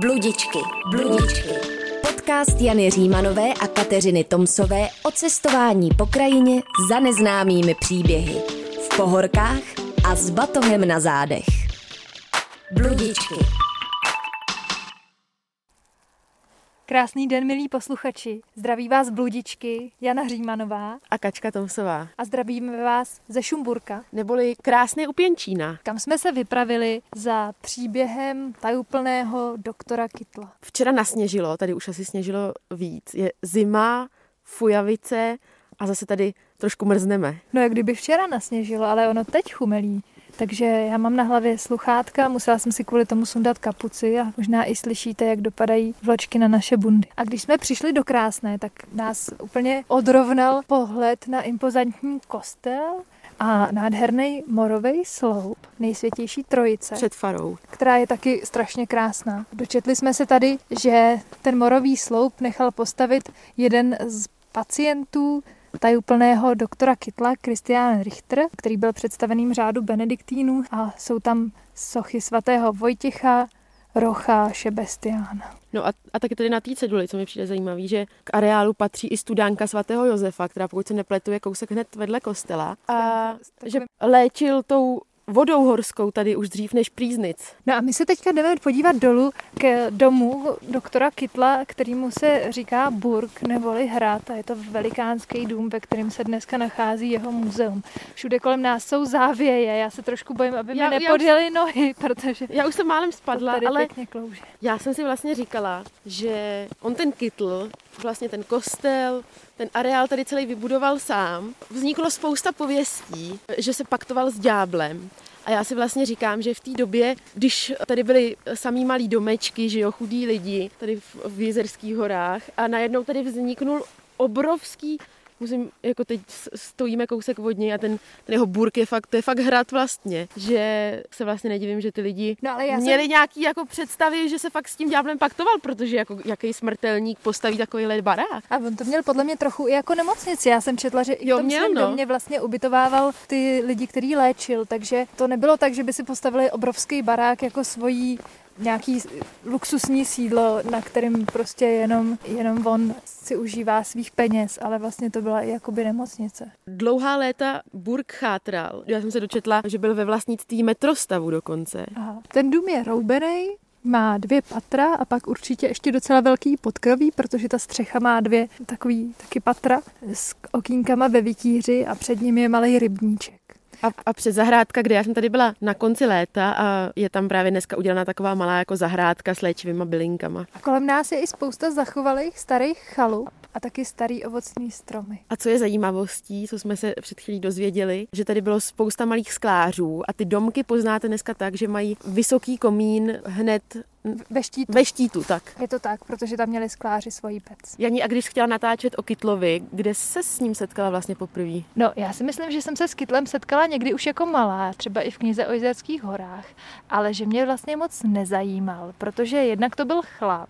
Bludičky, bludičky. Podcast Jany Římanové a Kateřiny Tomsové o cestování po krajině za neznámými příběhy. V pohorkách a s batohem na zádech. Bludičky. Krásný den, milí posluchači. Zdraví vás bludičky Jana Římanová a Kačka Tomsová. a zdravíme vás ze Šumburka, Neboli krásné upěnčína. kam jsme se vypravili za příběhem tajuplného doktora Kytla. Včera nasněžilo, tady už asi sněžilo víc. Je zima, fujavice a zase tady trošku mrzneme. No jak kdyby včera nasněžilo, ale ono teď chumelí. Takže já mám na hlavě sluchátka, musela jsem si kvůli tomu sundat kapuci a možná i slyšíte, jak dopadají vločky na naše bundy. A když jsme přišli do Krásné, tak nás úplně odrovnal pohled na impozantní kostel a nádherný morový sloup nejsvětější trojice, Před farou. která je taky strašně krásná. Dočetli jsme se tady, že ten morový sloup nechal postavit jeden z pacientů tajuplného doktora Kytla, Christian Richter, který byl představeným řádu benediktínů a jsou tam sochy svatého Vojtěcha, Rocha, Šebestiána. No a, a taky tady na té ceduli, co mi přijde zajímavý, že k areálu patří i studánka svatého Josefa, která pokud se nepletu je kousek hned vedle kostela. A že léčil tou vodou horskou tady už dřív než Plíznic. No a my se teďka jdeme podívat dolů k domu doktora Kytla, kterýmu se říká Burg neboli hrad a je to velikánský dům, ve kterém se dneska nachází jeho muzeum. Všude kolem nás jsou závěje, já se trošku bojím, aby mi Já- já už- nepodjeli nohy, protože Já už jsem málem spadla, tady ale pěkně klouže. Já jsem si vlastně říkala, že on ten kytl, vlastně ten kostel, ten areál tady celý vybudoval sám. Vzniklo spousta pověstí, že se paktoval s ďáblem. A já si vlastně říkám, že v té době, když tady byly samý malý domečky, že jo, chudí lidi, tady v, v Jezerských horách a najednou tady vzniknul obrovský Musím, jako teď stojíme kousek od něj a ten, ten jeho burk je fakt, to je fakt hrad vlastně, že se vlastně nedivím, že ty lidi No ale já měli jsem, nějaký jako představy, že se fakt s tím ďáblem paktoval, protože jako jaký smrtelník postaví takový barák. a on to měl podle mě trochu i jako nemocnici. Já jsem četla, že i Jo, v tom měl, no. domě vlastně ubytovával ty lidi, který léčil, takže to nebylo tak, že by si postavili obrovský barák jako svojí nějaký luxusní sídlo, na kterým prostě jenom, jenom on si užívá svých peněz, ale vlastně to byla i jakoby nemocnice. Dlouhá léta Burg chátral. Já jsem se dočetla, že byl ve vlastnictví metrostavu dokonce. Aha. Ten dům je roubený, má dvě patra a pak určitě ještě docela velký podkroví, protože ta střecha má dvě takový taky patra s okýnkama ve vytíři a před ním je malý rybníček. A, a před zahrádka, kde já jsem tady byla na konci léta a je tam právě dneska udělaná taková malá jako zahrádka s léčivýma bylinkama. A kolem nás je i spousta zachovalých starých chalup a taky starý ovocný stromy. A co je zajímavostí, co jsme se před chvílí dozvěděli, že tady bylo spousta malých sklářů a ty domky poznáte dneska tak, že mají vysoký komín hned Ve štítu. ve štítu, tak. Je to tak, protože tam měli skláři svojí pec. Janí, a když chtěla natáčet o Kytlovi, kde se s ním setkala vlastně poprvé? No, já si myslím, že jsem se s Kytlem setkala někdy už jako malá, třeba i v knize o Jizerských horách, ale že mě vlastně moc nezajímal, protože jednak to byl chlap,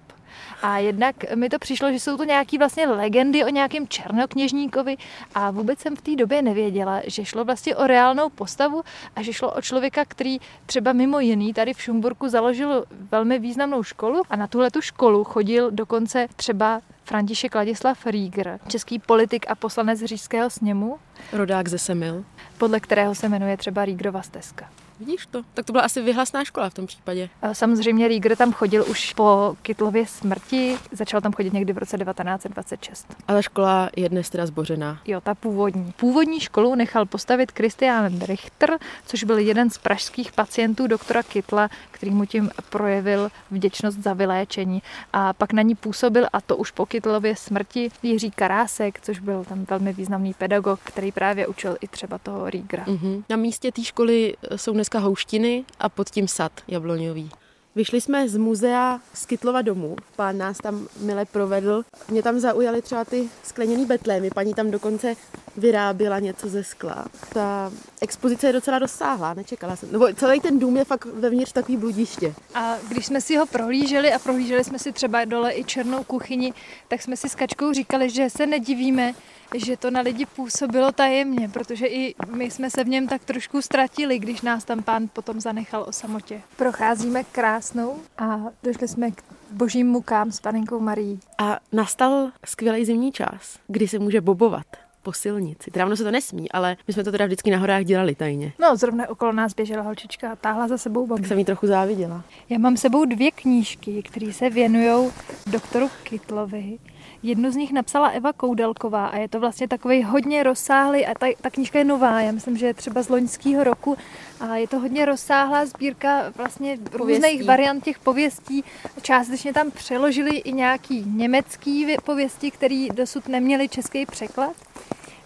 a jednak mi to přišlo, že jsou to nějaký vlastně legendy o nějakém černokněžníkovi a vůbec jsem v té době nevěděla, že šlo vlastně o reálnou postavu a že šlo o člověka, který třeba mimo jiný tady v Šumburku založil velmi významnou školu a na tuhle tu školu chodil dokonce třeba František Ladislav Rieger, český politik a poslanec říšského sněmu, Rodák ze Semil. podle kterého se jmenuje třeba Riegerova stezka. Vidíš to? Tak to byla asi vyhlasná škola v tom případě. A Samozřejmě Rieger tam chodil už po Kytlově smrti, začal tam chodit někdy v roce 1926. A ta škola je dnes teda zbořená. Jo, ta původní. Původní školu nechal postavit Christian Richter, což byl jeden z pražských pacientů doktora Kytla, který mu tím projevil vděčnost za vyléčení. A pak na ní působil, a to už po Kytlově smrti, Jiří Karásek, což byl tam velmi významný pedagog, který právě učil i třeba toho Riegera. Mhm. Na místě té školy jsou dneska houštiny a pod tím sad jabloňový. Vyšli jsme z muzea z Kytlova domu. Pán nás tam mile provedl. Mě tam zaujaly třeba ty skleněný betlémy. Paní tam dokonce vyráběla něco ze skla. Ta expozice je docela rozsáhlá, nečekala jsem. Nebo celý ten dům je fakt vevnitř takový bludiště. A když jsme si ho prohlíželi a prohlíželi jsme si třeba dole i černou kuchyni, tak jsme si s Kačkou říkali, že se nedivíme, že to na lidi působilo tajemně, protože i my jsme se v něm tak trošku ztratili, když nás tam pán potom zanechal o samotě. Procházíme krásnou a došli jsme k božím mukám s panenkou Marí. A nastal skvělý zimní čas, kdy se může bobovat po silnici. Dávno se to nesmí, ale my jsme to teda vždycky na horách dělali tajně. No, zrovna okolo nás běžela holčička a táhla za sebou babu. Tak jsem jí trochu záviděla. Já mám sebou dvě knížky, které se věnují doktoru Kytlovi. Jednu z nich napsala Eva Koudelková a je to vlastně takový hodně rozsáhlý, a ta, ta knížka je nová, já myslím, že je třeba z loňského roku a je to hodně rozsáhlá sbírka vlastně Pověstí. různých variant těch pověstí. Částečně tam přeložili i nějaký německý vě- pověsti, které dosud neměli český překlad.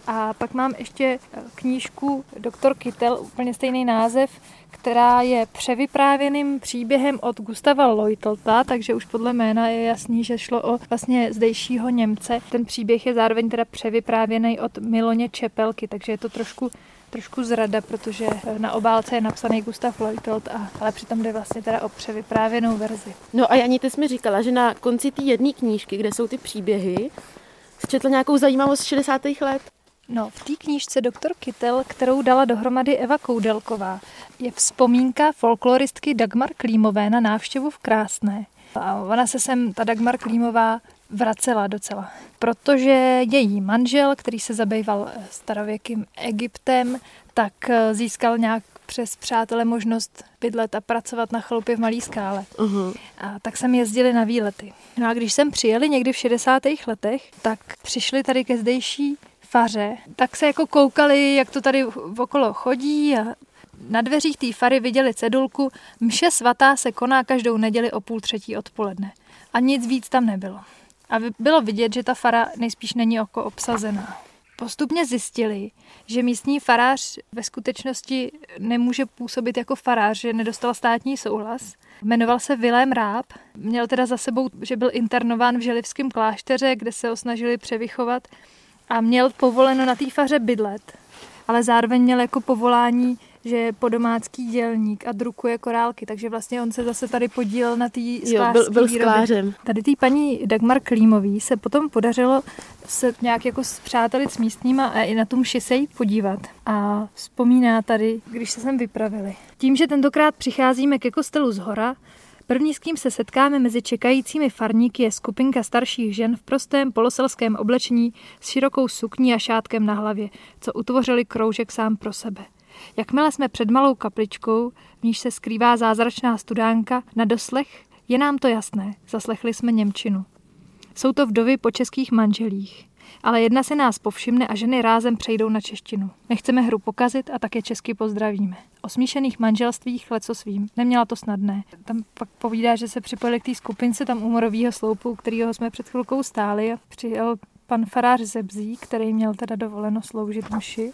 A pak mám ještě eh, knížku Doktor Kytel, úplně stejný název, která je převyprávěným příběhem od Gustava Leutelta, takže už podle jména je jasný, že šlo o vlastně zdejšího Němce. Ten příběh je zároveň teda převyprávěný od Miloně Čepelky, takže je to trošku trošku zrada, protože eh, na obálce je napsaný Gustav Leutelt, a, ale přitom jde vlastně teda o převyprávěnou verzi. No a Jani, ty jsi mi říkala, že na konci té jedné knížky, kde jsou ty příběhy, jsi četla nějakou zajímavost z 60. let. No, v té knížce Doktor Kytel, kterou dala dohromady Eva Koudelková, je vzpomínka folkloristky Dagmar Klímové na návštěvu v Krásné. A ona se sem, ta Dagmar Klímová, vracela docela, protože její manžel, který se zabýval starověkým Egyptem, tak eh, získal nějak přes přátele možnost bydlet a pracovat na chalupě v Malý skále. Uh-huh. A tak jsem jezdili na výlety. No a když jsem přijeli někdy v 60. letech, tak přišli tady ke zdejší faře, tak se jako koukali, jak to tady okolo chodí a na dveřích té fary viděli cedulku Mše svatá se koná každou neděli o půl třetí odpoledne. A nic víc tam nebylo. A bylo vidět, že ta fara nejspíš není oko obsazená. Postupně zjistili, že místní farář ve skutečnosti nemůže působit jako farář, že nedostal státní souhlas. Jmenoval se Vilém Ráb, měl teda za sebou, že byl internován v želivském klášteře, kde se ho snažili převychovat a měl povoleno na té faře bydlet, ale zároveň měl jako povolání, že je podomácký dělník a drukuje korálky, takže vlastně on se zase tady podílel na té Jo, byl, byl sklářem. Tady té paní Dagmar Klímový se potom podařilo se nějak jako zpřátelit s místníma a i na tom mši se jít podívat. A vzpomíná tady, když se sem vypravili. Tím, že tentokrát přicházíme ke kostelu z hora, První, s kým se setkáme mezi čekajícími farníky, je skupinka starších žen v prostém poloselském oblečení s širokou sukní a šátkem na hlavě, co utvořili kroužek sám pro sebe. Jakmile jsme před malou kapličkou, v níž se skrývá zázračná studánka, na doslech je nám to jasné, zaslechli jsme Němčinu. Jsou to vdovy po českých manželích. Ale jedna se nás povšimne a ženy rázem přejdou na češtinu. Nechceme hru pokazit a také česky pozdravíme. O smíšených manželstvích leco svým. Neměla to snadné. Tam pak povídá, že se připojili k té skupince tam u morového sloupu, kterého jsme před chvilkou stáli a přijel pan farář Zebzí, který měl teda dovoleno sloužit mši.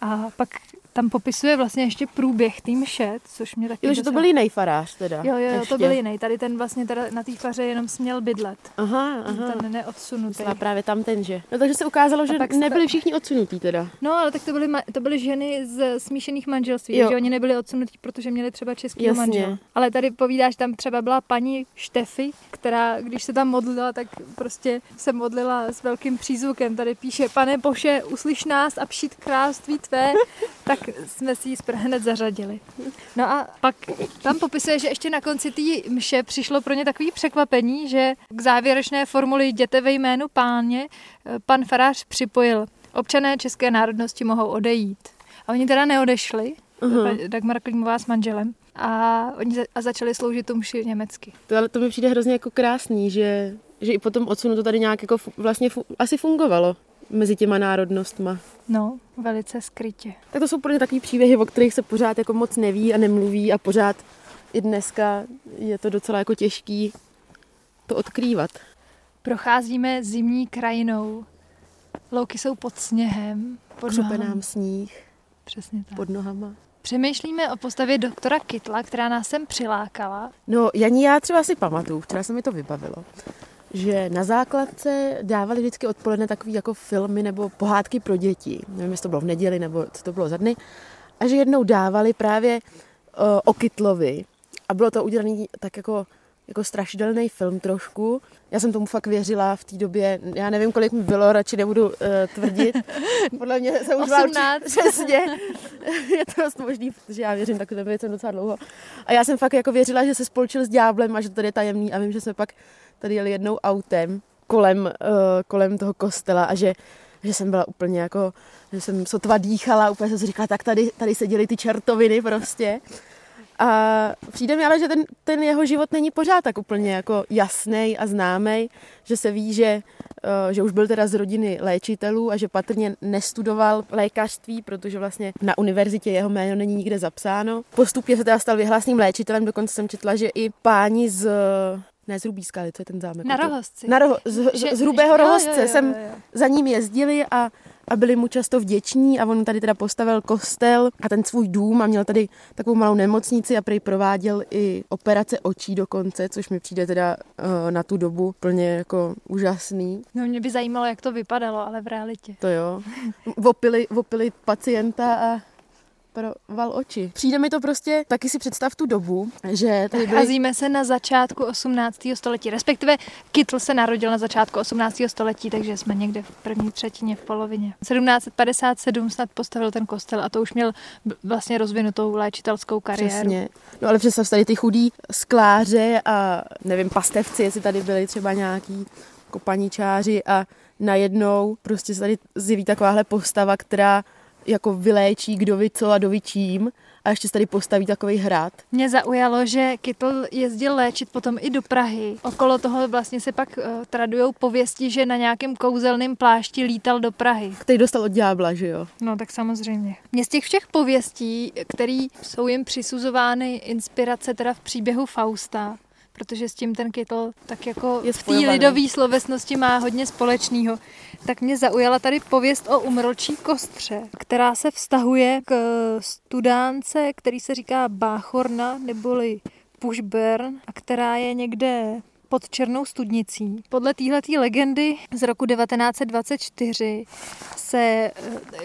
A pak tam popisuje vlastně ještě průběh té mše, což mě taky Jo, že to byl jiný farář teda. Jo, jo, jo, ještě. to byl jiný. Tady ten vlastně teda na té faře jenom směl bydlet. Aha, aha. Ten neodsunutý. Myslela právě tam ten, že? No takže se ukázalo, že nebyli všichni odsunutí teda. No, ale tak to byly, ma- to byly ženy z smíšených manželství, Jo. že oni nebyli odsunutí, protože měli třeba český manžel. Ale tady povídáš, tam třeba byla paní Štefy, která, když se tam modlila, tak prostě se modlila s velkým přízvukem. Tady píše, pane Bože, uslyš nás a přijít království tvé, tak jsme si ji hned zařadili. No a pak tam popisuje, že ještě na konci té mše přišlo pro ně takové překvapení, že k závěrečné formuli jděte ve jménu páně pan farář připojil. Občané české národnosti mohou odejít. A oni teda neodešli, uh-huh. Dagmar Klimová s manželem, a oni za- a začali sloužit tu mši německy. To, to mi přijde hrozně jako krásný, že, že i po tom odsunu to tady nějak jako vlastně fu- asi fungovalo mezi těma národnostma. No, velice skrytě. Tak to jsou pro ně takový příběhy, o kterých se pořád jako moc neví a nemluví a pořád i dneska je to docela jako těžký to odkrývat. Procházíme zimní krajinou. Louky jsou pod sněhem, pod Křupe nám sníh Přesně tak. pod nohama. Přemýšlíme o postavě doktora Kytla, která nás sem přilákala. No, Janí, já třeba si pamatuju, včera se mi to vybavilo, že na základce dávali vždycky odpoledne takový jako filmy nebo pohádky pro děti. Nevím, jestli to bylo v neděli nebo co to bylo za dny. A že jednou dávali právě uh, o Kytlovi. A bylo to udělané tak jako jako strašidelný film trošku. Já jsem tomu fakt věřila v té době, já nevím, kolik mi bylo, radši nebudu uh, tvrdit. Podle mě se už 18. přesně. je to dost možný, protože já věřím takové věcem docela dlouho. A já jsem fakt jako věřila, že se spolčil s ďáblem a že to tady je tajemný a vím, že jsme pak tady jeli jednou autem kolem, uh, kolem toho kostela a že že jsem byla úplně jako, že jsem sotva dýchala, úplně jsem si říkala, tak tady, tady seděly ty čertoviny prostě. A přijde mi ale, že ten, ten jeho život není pořád tak úplně jako jasný a známý, že se ví, že, uh, že už byl teda z rodiny léčitelů a že patrně nestudoval lékařství, protože vlastně na univerzitě jeho jméno není nikde zapsáno. Postupně se teda stal vyhlasným léčitelem, dokonce jsem četla, že i páni z ne z Rubíska, ale co je ten zámek? Na Rohosci. Na roho, z, z, z Hrubého Rohosce jsem za ním jezdili a a byli mu často vděční a on tady teda postavil kostel a ten svůj dům a měl tady takovou malou nemocnici a prý prováděl i operace očí dokonce, což mi přijde teda uh, na tu dobu plně jako úžasný. No mě by zajímalo, jak to vypadalo, ale v realitě. To jo. Vopili, vopili pacienta a proval oči. Přijde mi to prostě, taky si představ tu dobu, že tady. Nacházíme se na začátku 18. století, respektive Kytl se narodil na začátku 18. století, takže jsme někde v první třetině, v polovině. 1757 snad postavil ten kostel a to už měl vlastně rozvinutou léčitelskou kariéru. Přesně. No ale představ tady ty chudí skláře a nevím, pastevci, jestli tady byli třeba nějaký kopaničáři a najednou prostě se tady zjeví takováhle postava, která jako vyléčí kdo ví co a kdo ví čím a ještě se tady postaví takový hrad. Mě zaujalo, že Kytl jezdil léčit potom i do Prahy. Okolo toho vlastně se pak uh, tradujou pověsti, že na nějakém kouzelném plášti lítal do Prahy. Který dostal od ďábla, že jo? No tak samozřejmě. Mě z těch všech pověstí, které jsou jim přisuzovány inspirace teda v příběhu Fausta, protože s tím ten kytl tak jako je v té lidové slovesnosti má hodně společného, tak mě zaujala tady pověst o umrlčí kostře, která se vztahuje k studánce, který se říká Báchorna, neboli Pushburn, a která je někde pod Černou studnicí. Podle téhleté legendy z roku 1924 se eh,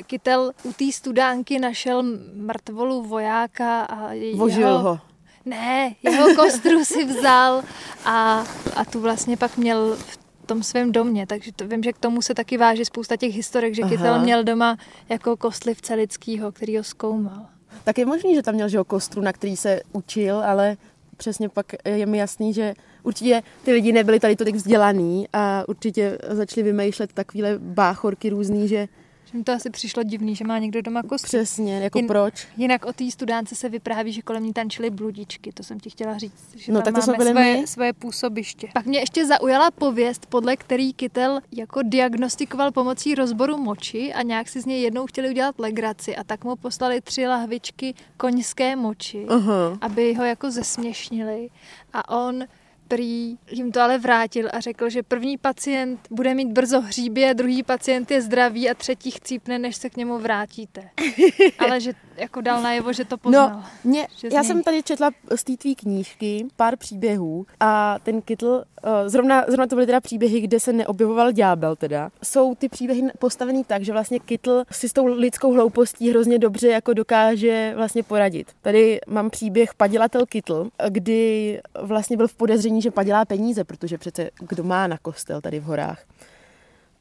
Kytel u té studánky našel mrtvolu vojáka a Vožil ho. Ne, jeho kostru si vzal a, a tu vlastně pak měl v tom svém domě, takže to vím, že k tomu se taky váží spousta těch historek, že Aha. Kytel měl doma jako kostlivce lidskýho, který ho zkoumal. Tak je možný, že tam měl že ho kostru, na který se učil, ale přesně pak je mi jasný, že určitě ty lidi nebyli tady tolik vzdělaný a určitě začali vymýšlet takovéhle báchorky různý, že že mi to asi přišlo divný, že má někdo doma kostky. Přesně, jako Jin, proč? Jinak o té studánce se vypráví, že kolem ní tančily bludičky, to jsem ti chtěla říct, že no, tak to máme svoje, svoje působiště. Pak mě ještě zaujala pověst, podle který Kytel jako diagnostikoval pomocí rozboru moči a nějak si z něj jednou chtěli udělat legraci a tak mu poslali tři lahvičky koňské moči, uh-huh. aby ho jako zesměšnili a on prý jim to ale vrátil a řekl, že první pacient bude mít brzo hříbě, druhý pacient je zdravý a třetí chcípne, než se k němu vrátíte. ale že jako dal najevo, že to poznal. No, mě, já jsem tady četla z té tvý knížky pár příběhů a ten Kytl, eh, zrovna, zrovna to byly teda příběhy, kde se neobjevoval ďábel teda. Jsou ty příběhy postavený tak, že vlastně Kytl si s tou lidskou hloupostí hrozně dobře jako dokáže vlastně poradit. Tady mám příběh Padělatel Kytl, kdy vlastně byl v podezření, že padělá peníze, protože přece kdo má na kostel tady v horách.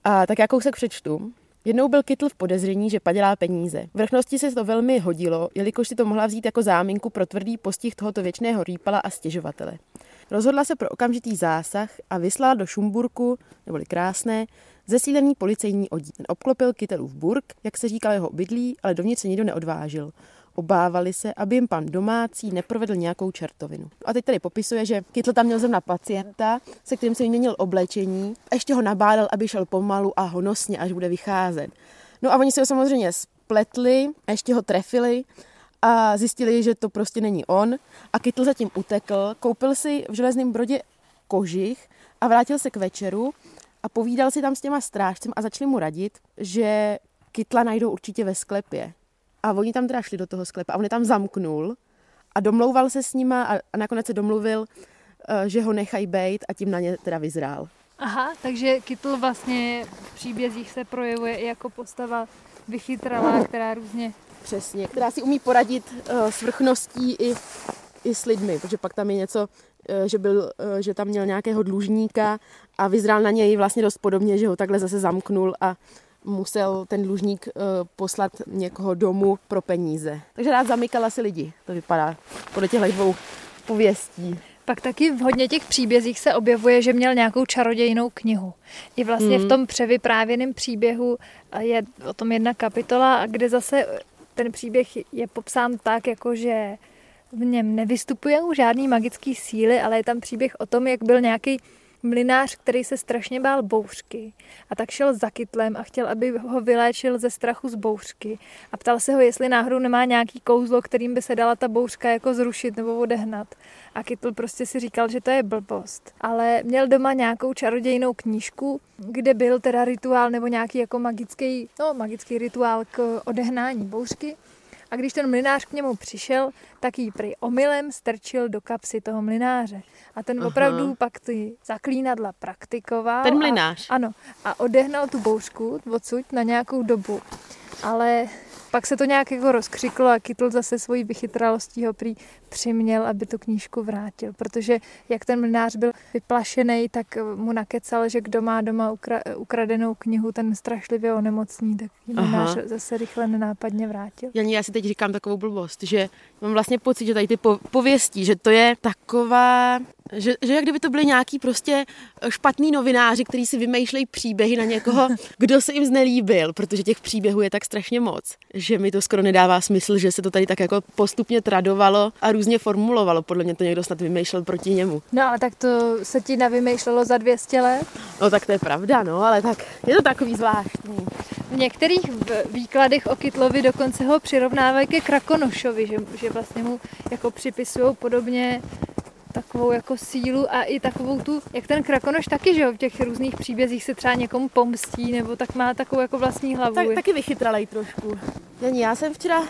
A tak já kousek přečtu. Jednou byl Kytl v podezření, že padělá peníze. Vrchnosti se to velmi hodilo, jelikož si to mohla vzít jako záminku pro tvrdý postih tohoto věčného rýpala a stěžovatele. Rozhodla se pro okamžitý zásah a vyslala do Šumburku, neboli krásné, zesílený policejní oddíl. Ten obklopil Kytelův burg, jak se říkal jeho bydlí, ale dovnitř se nikdo neodvážil. Obávali se, aby jim pan domácí neprovedl nějakou čertovinu. A teď tady popisuje, že Kytl tam měl zrovna pacienta, se kterým se vyměnil oblečení a ještě ho nabádal, aby šel pomalu a honosně, až bude vycházet. No a oni se ho samozřejmě spletli a ještě ho trefili a zjistili, že to prostě není on. A Kytl zatím utekl, koupil si v železném brodě kožich a vrátil se k večeru a povídal si tam s těma strážcem a začali mu radit, že Kytla najdou určitě ve sklepě. A oni tam teda šli do toho sklepa a on je tam zamknul a domlouval se s nima a, a nakonec se domluvil, uh, že ho nechají bejt a tím na ně teda vyzrál. Aha, takže Kytl vlastně v příbězích se projevuje i jako postava vychytralá, která různě... Přesně, která si umí poradit uh, s vrchností i, i s lidmi, protože pak tam je něco, eh, že, byl, eh, že tam měl nějakého dlužníka a vyzrál na něj vlastně dost podobně, že ho takhle zase zamknul a musel ten dlužník poslat někoho domů pro peníze. Takže rád zamykala si lidi, to vypadá podle těchto dvou pověstí. Pak taky v hodně těch příbězích se objevuje, že měl nějakou čarodějnou knihu. I vlastně mm. v tom převyprávěném příběhu je o tom jedna kapitola, kde zase ten příběh je popsán tak, jako že v něm nevystupují žádný magický síly, ale je tam příběh o tom, jak byl nějaký mlinář, který se strašně bál bouřky a tak šel za kytlem a chtěl, aby ho vyléčil ze strachu z bouřky a ptal se ho, jestli náhodou nemá nějaký kouzlo, kterým by se dala ta bouřka jako zrušit nebo odehnat. A kytl prostě si říkal, že to je blbost. Ale měl doma nějakou čarodějnou knížku, kde byl teda rituál nebo nějaký jako magický, no, magický rituál k odehnání bouřky a když ten mlinář k němu přišel, tak ji prý omylem strčil do kapsy toho mlináře. A ten Aha. opravdu pak ty zaklínadla praktikoval. Ten mlinář? A, ano. A odehnal tu bouřku odsud na nějakou dobu. Ale pak se to nějak jako rozkřiklo a Kytl zase svojí vychytralostí ho prý přiměl, aby tu knížku vrátil. Protože jak ten mlinář byl vyplašený, tak mu nakecal, že kdo má doma ukra- ukradenou knihu, ten strašlivě onemocní, tak mlinář zase rychle nenápadně vrátil. Janí, já si teď říkám takovou blbost, že mám vlastně pocit, že tady ty pověstí, že to je taková že, že jak kdyby to byly nějaký prostě špatný novináři, kteří si vymýšlejí příběhy na někoho, kdo se jim znelíbil, protože těch příběhů je tak strašně moc, že mi to skoro nedává smysl, že se to tady tak jako postupně tradovalo a různě formulovalo. Podle mě to někdo snad vymýšlel proti němu. No ale tak to se ti nevymýšlelo za 200 let? No tak to je pravda, no, ale tak je to takový zvláštní. V některých výkladech o Kytlovi dokonce ho přirovnávají ke Krakonošovi, že, že vlastně mu jako připisují podobně takovou jako sílu a i takovou tu, jak ten krakonoš taky, že jo, v těch různých příbězích se třeba někomu pomstí, nebo tak má takovou jako vlastní hlavu. Tak, taky vychytralej trošku. Jani, já jsem včera uh,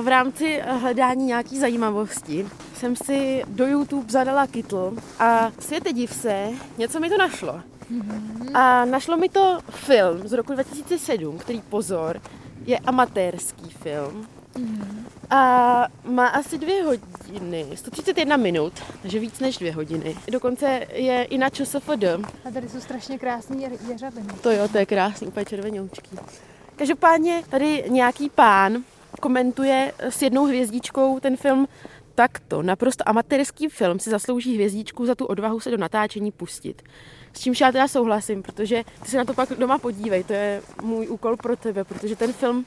v rámci hledání nějaký zajímavosti jsem si do YouTube zadala kytl a světe div se, něco mi to našlo. Mm-hmm. A našlo mi to film z roku 2007, který pozor, je amatérský film. Mm-hmm. A má asi dvě hodiny, 131 minut, takže víc než dvě hodiny. Dokonce je i na ČSFD. A tady jsou strašně krásný jeřabiny. To jo, to je krásný, úplně červenoučký. Každopádně tady nějaký pán komentuje s jednou hvězdičkou ten film takto. Naprosto amatérský film si zaslouží hvězdičku za tu odvahu se do natáčení pustit. S čímž já teda souhlasím, protože ty se na to pak doma podívej, to je můj úkol pro tebe, protože ten film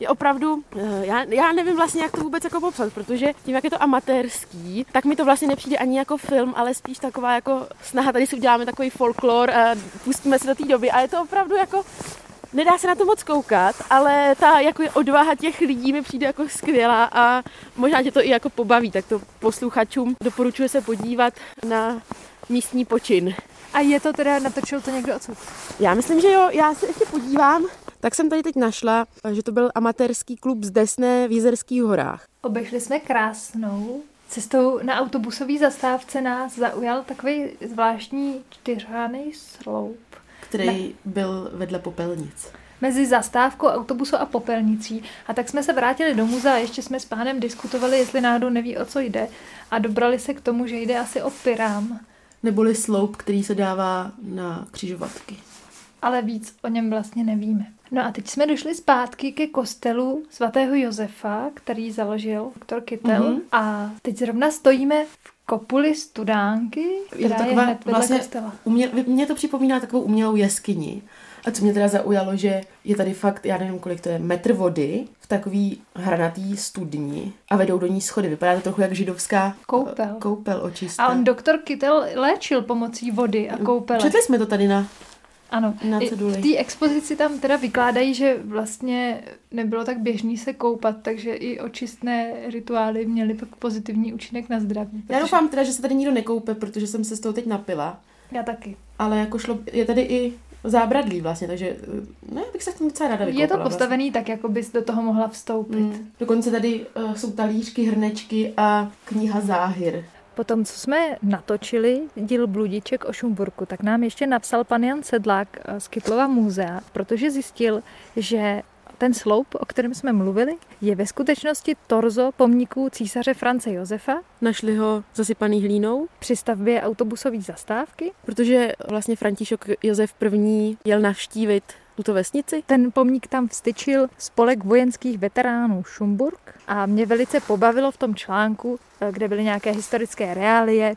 je opravdu, eh, já, já nevím vlastně, jak to vůbec jako popsat, protože tím, jak je to amatérský, tak mi to vlastně nepřijde ani jako film, ale spíš taková jako snaha, tady si uděláme takový folklor a pustíme se do té doby a je to opravdu jako nedá se na to moc koukat, ale ta jako odvaha těch lidí mi přijde jako skvělá a možná tě to i jako pobaví, tak to posluchačům doporučuje se podívat na místní počin. A je to teda, natočil to někdo odsud? Já myslím, že jo, já se ještě podívám. Tak jsem tady teď našla, že to byl amatérský klub z Desné v Jizerských horách. Obešli jsme krásnou cestou na autobusové zastávce nás zaujal takový zvláštní čtyřháný sloup. Který ne. byl vedle popelnic mezi zastávkou autobusu a popelnicí. A tak jsme se vrátili do muzea a ještě jsme s pánem diskutovali, jestli náhodou neví, o co jde. A dobrali se k tomu, že jde asi o pyrám neboli sloup, který se dává na křižovatky. Ale víc o něm vlastně nevíme. No a teď jsme došli zpátky ke kostelu svatého Josefa, který založil doktor Kytel. Mm-hmm. A teď zrovna stojíme v kopuli studánky, která je, to taková, je hned vedle vlastně kostela. Uměl, mě to připomíná takovou umělou jeskyni. A co mě teda zaujalo, že je tady fakt, já nevím kolik to je, metr vody v takový hranatý studni a vedou do ní schody. Vypadá to trochu jak židovská koupel, koupel očistá. A on doktor Kytel léčil pomocí vody a koupele. Četli jsme to tady na ano, na v té expozici tam teda vykládají, že vlastně nebylo tak běžný se koupat, takže i očistné rituály měly pak pozitivní účinek na zdraví. Protože... Já doufám teda, že se tady nikdo nekoupe, protože jsem se z toho teď napila. Já taky. Ale jako šlo, je tady i zábradlí vlastně, takže eh, ne, bych se k tomu docela ráda vykoupala. Je to postavený vlastně. tak, jako bys do toho mohla vstoupit. Mm. Dokonce tady uh, jsou talířky, hrnečky a kniha Záhyr. Potom, co jsme natočili díl Bludiček o Šumburku, tak nám ještě napsal pan Jan Sedlák z Kytlova muzea, protože zjistil, že ten sloup, o kterém jsme mluvili, je ve skutečnosti torzo pomníků císaře France Josefa. Našli ho zasypaný hlínou. Při stavbě autobusové zastávky. Protože vlastně František Josef I. jel navštívit tuto vesnici. Ten pomník tam vstyčil spolek vojenských veteránů Schumburg a mě velice pobavilo v tom článku, eh, kde byly nějaké historické reálie,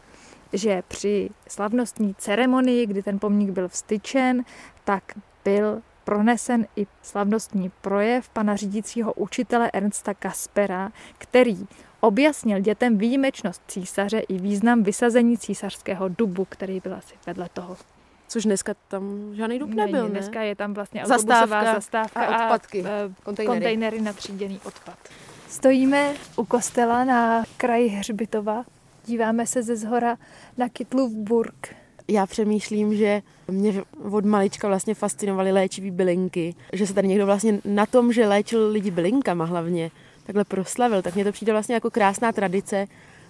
že při slavnostní ceremonii, kdy ten pomník byl vstyčen, tak byl pronesen i slavnostní projev pana řídícího učitele Ernsta Kaspera, který objasnil dětem výjimečnost císaře i význam vysazení císařského dubu, který byl asi vedle toho. Což dneska tam žádný dub nebyl, ne? Dneska je tam vlastně autobusová zastávka, zastávka a odpadky, a, eh, kontejnery. kontejnery na tříděný odpad. Stojíme u kostela na kraji Hřbitova, díváme se ze zhora na Kytlův burg. Já přemýšlím, že mě od malička vlastně fascinovaly léčivý bylinky, že se tady někdo vlastně na tom, že léčil lidi bylinkama hlavně, takhle proslavil, tak mně to přijde vlastně jako krásná tradice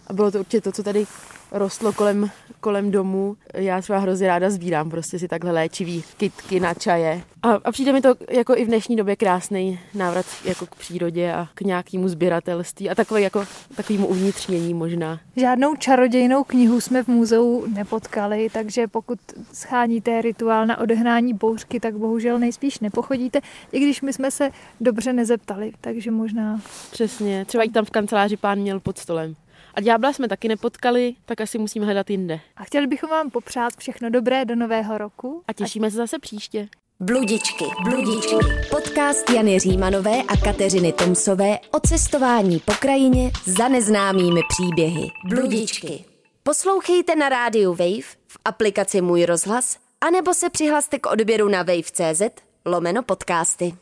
a bylo to určitě to, co tady rostlo kolem, kolem domu. Já třeba hrozně ráda sbírám prostě si takhle léčivý kytky na čaje. A, a přijde mi to jako i v dnešní době krásný návrat jako k přírodě a k nějakému sběratelství a takový jako takovému uvnitřnění možná. Žádnou čarodějnou knihu jsme v muzeu nepotkali, takže pokud scháníte rituál na odehnání bouřky, tak bohužel nejspíš nepochodíte, i když my jsme se dobře nezeptali, takže možná... Přesně, třeba i tam v kanceláři pán měl pod stolem. A ďábla jsme taky nepotkali, tak asi musíme hledat jinde. A chtěli bychom vám popřát všechno dobré do nového roku. A těšíme a... se zase příště. Bludičky, bludičky. Podcast Jany Římanové a Kateřiny Tomsové o cestování po krajině za neznámými příběhy. Bludičky. Poslouchejte na rádiu Wave, v aplikaci Můj rozhlas, anebo se přihlaste k odběru na wave.cz lomeno podcasty.